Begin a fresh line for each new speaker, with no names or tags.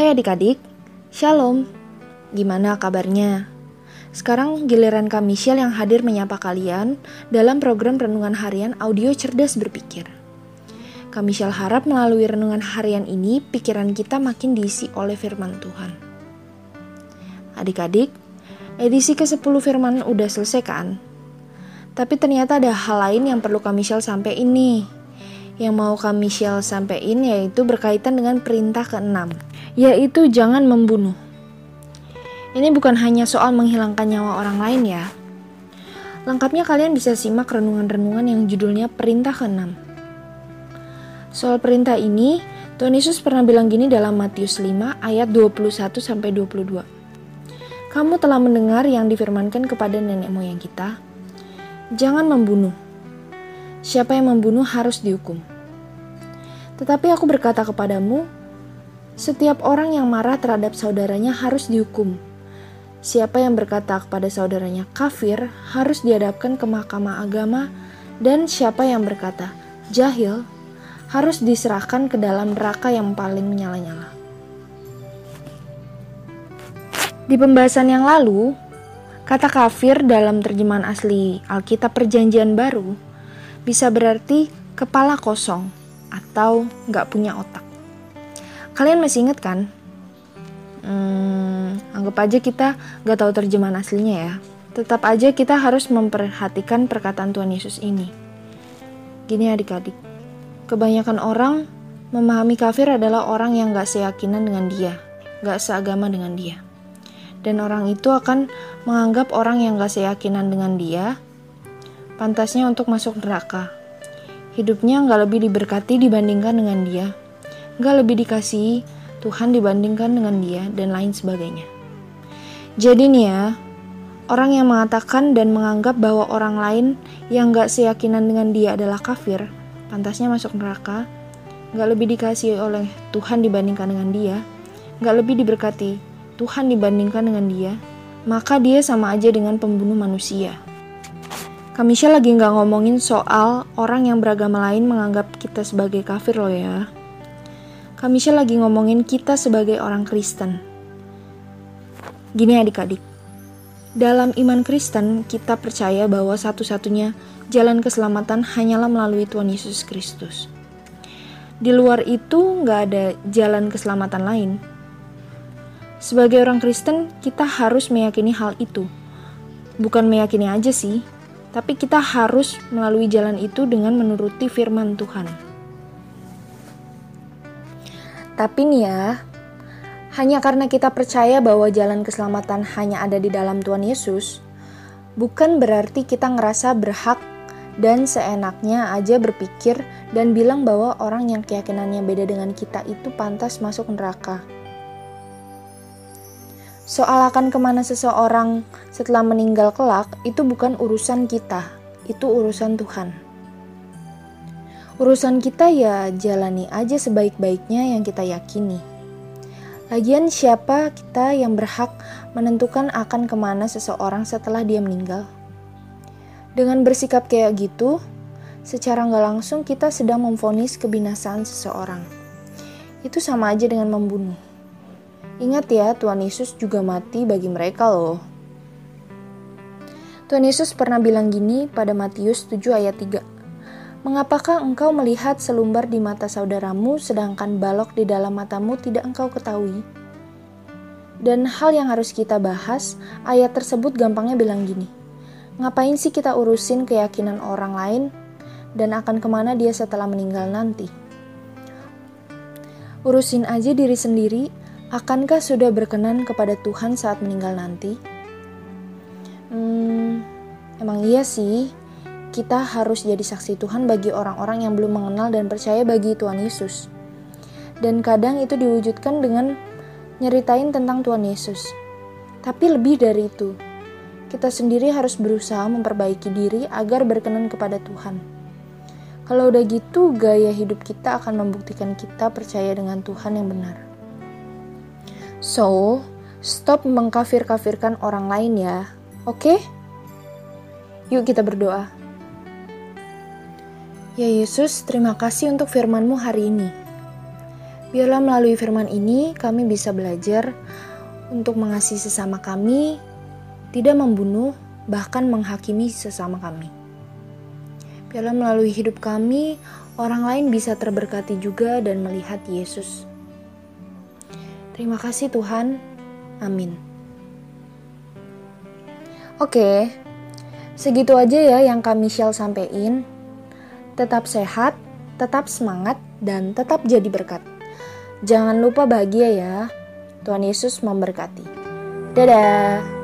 Hai adik-adik, Shalom. Gimana kabarnya? Sekarang giliran Kak Michelle yang hadir menyapa kalian dalam program Renungan Harian Audio Cerdas Berpikir. Kak Michelle harap melalui renungan harian ini pikiran kita makin diisi oleh firman Tuhan. Adik-adik, edisi ke-10 firman udah selesai kan? Tapi ternyata ada hal lain yang perlu Kak Michelle sampai ini yang mau kami Michelle sampaikan yaitu berkaitan dengan perintah ke-6, yaitu jangan membunuh. Ini bukan hanya soal menghilangkan nyawa orang lain ya. Lengkapnya kalian bisa simak renungan-renungan yang judulnya Perintah ke-6. Soal perintah ini, Tuhan Yesus pernah bilang gini dalam Matius 5 ayat 21 sampai 22. Kamu telah mendengar yang difirmankan kepada nenek moyang kita, jangan membunuh. Siapa yang membunuh harus dihukum. Tetapi aku berkata kepadamu, setiap orang yang marah terhadap saudaranya harus dihukum. Siapa yang berkata kepada saudaranya kafir harus dihadapkan ke mahkamah agama, dan siapa yang berkata jahil harus diserahkan ke dalam neraka yang paling menyala-nyala. Di pembahasan yang lalu, kata kafir dalam terjemahan asli Alkitab Perjanjian Baru bisa berarti kepala kosong atau nggak punya otak. Kalian masih inget kan? Hmm, anggap aja kita nggak tahu terjemahan aslinya ya. Tetap aja kita harus memperhatikan perkataan Tuhan Yesus ini. Gini adik-adik, kebanyakan orang memahami kafir adalah orang yang gak seyakinan dengan dia, gak seagama dengan dia. Dan orang itu akan menganggap orang yang gak seyakinan dengan dia, pantasnya untuk masuk neraka hidupnya nggak lebih diberkati dibandingkan dengan dia, nggak lebih dikasihi Tuhan dibandingkan dengan dia, dan lain sebagainya. Jadi nih ya, orang yang mengatakan dan menganggap bahwa orang lain yang nggak seyakinan dengan dia adalah kafir, pantasnya masuk neraka, nggak lebih dikasihi oleh Tuhan dibandingkan dengan dia, nggak lebih diberkati Tuhan dibandingkan dengan dia, maka dia sama aja dengan pembunuh manusia. Kamisha lagi nggak ngomongin soal orang yang beragama lain menganggap kita sebagai kafir loh ya. Kamisha lagi ngomongin kita sebagai orang Kristen. Gini adik-adik, dalam iman Kristen kita percaya bahwa satu-satunya jalan keselamatan hanyalah melalui Tuhan Yesus Kristus. Di luar itu nggak ada jalan keselamatan lain. Sebagai orang Kristen, kita harus meyakini hal itu. Bukan meyakini aja sih, tapi kita harus melalui jalan itu dengan menuruti firman Tuhan. Tapi nih ya, hanya karena kita percaya bahwa jalan keselamatan hanya ada di dalam Tuhan Yesus, bukan berarti kita ngerasa berhak dan seenaknya aja berpikir dan bilang bahwa orang yang keyakinannya beda dengan kita itu pantas masuk neraka. Soal akan ke mana seseorang setelah meninggal kelak itu bukan urusan kita, itu urusan Tuhan. Urusan kita ya jalani aja sebaik-baiknya yang kita yakini. Lagian siapa kita yang berhak menentukan akan ke mana seseorang setelah dia meninggal? Dengan bersikap kayak gitu, secara nggak langsung kita sedang memfonis kebinasaan seseorang. Itu sama aja dengan membunuh. Ingat ya, Tuhan Yesus juga mati bagi mereka loh. Tuhan Yesus pernah bilang gini pada Matius 7 ayat 3. Mengapakah engkau melihat selumbar di mata saudaramu sedangkan balok di dalam matamu tidak engkau ketahui? Dan hal yang harus kita bahas, ayat tersebut gampangnya bilang gini. Ngapain sih kita urusin keyakinan orang lain dan akan ke mana dia setelah meninggal nanti? Urusin aja diri sendiri Akankah sudah berkenan kepada Tuhan saat meninggal nanti? Hmm, emang iya sih, kita harus jadi saksi Tuhan bagi orang-orang yang belum mengenal dan percaya bagi Tuhan Yesus. Dan kadang itu diwujudkan dengan nyeritain tentang Tuhan Yesus. Tapi lebih dari itu, kita sendiri harus berusaha memperbaiki diri agar berkenan kepada Tuhan. Kalau udah gitu, gaya hidup kita akan membuktikan kita percaya dengan Tuhan yang benar. So, stop mengkafir-kafirkan orang lain ya, oke? Okay? Yuk kita berdoa. Ya Yesus, terima kasih untuk firman-Mu hari ini. Biarlah melalui firman ini kami bisa belajar untuk mengasihi sesama kami, tidak membunuh, bahkan menghakimi sesama kami. Biarlah melalui hidup kami, orang lain bisa terberkati juga dan melihat Yesus. Terima kasih Tuhan. Amin. Oke, segitu aja ya yang kami share sampein. Tetap sehat, tetap semangat, dan tetap jadi berkat. Jangan lupa bahagia ya. Tuhan Yesus memberkati. Dadah.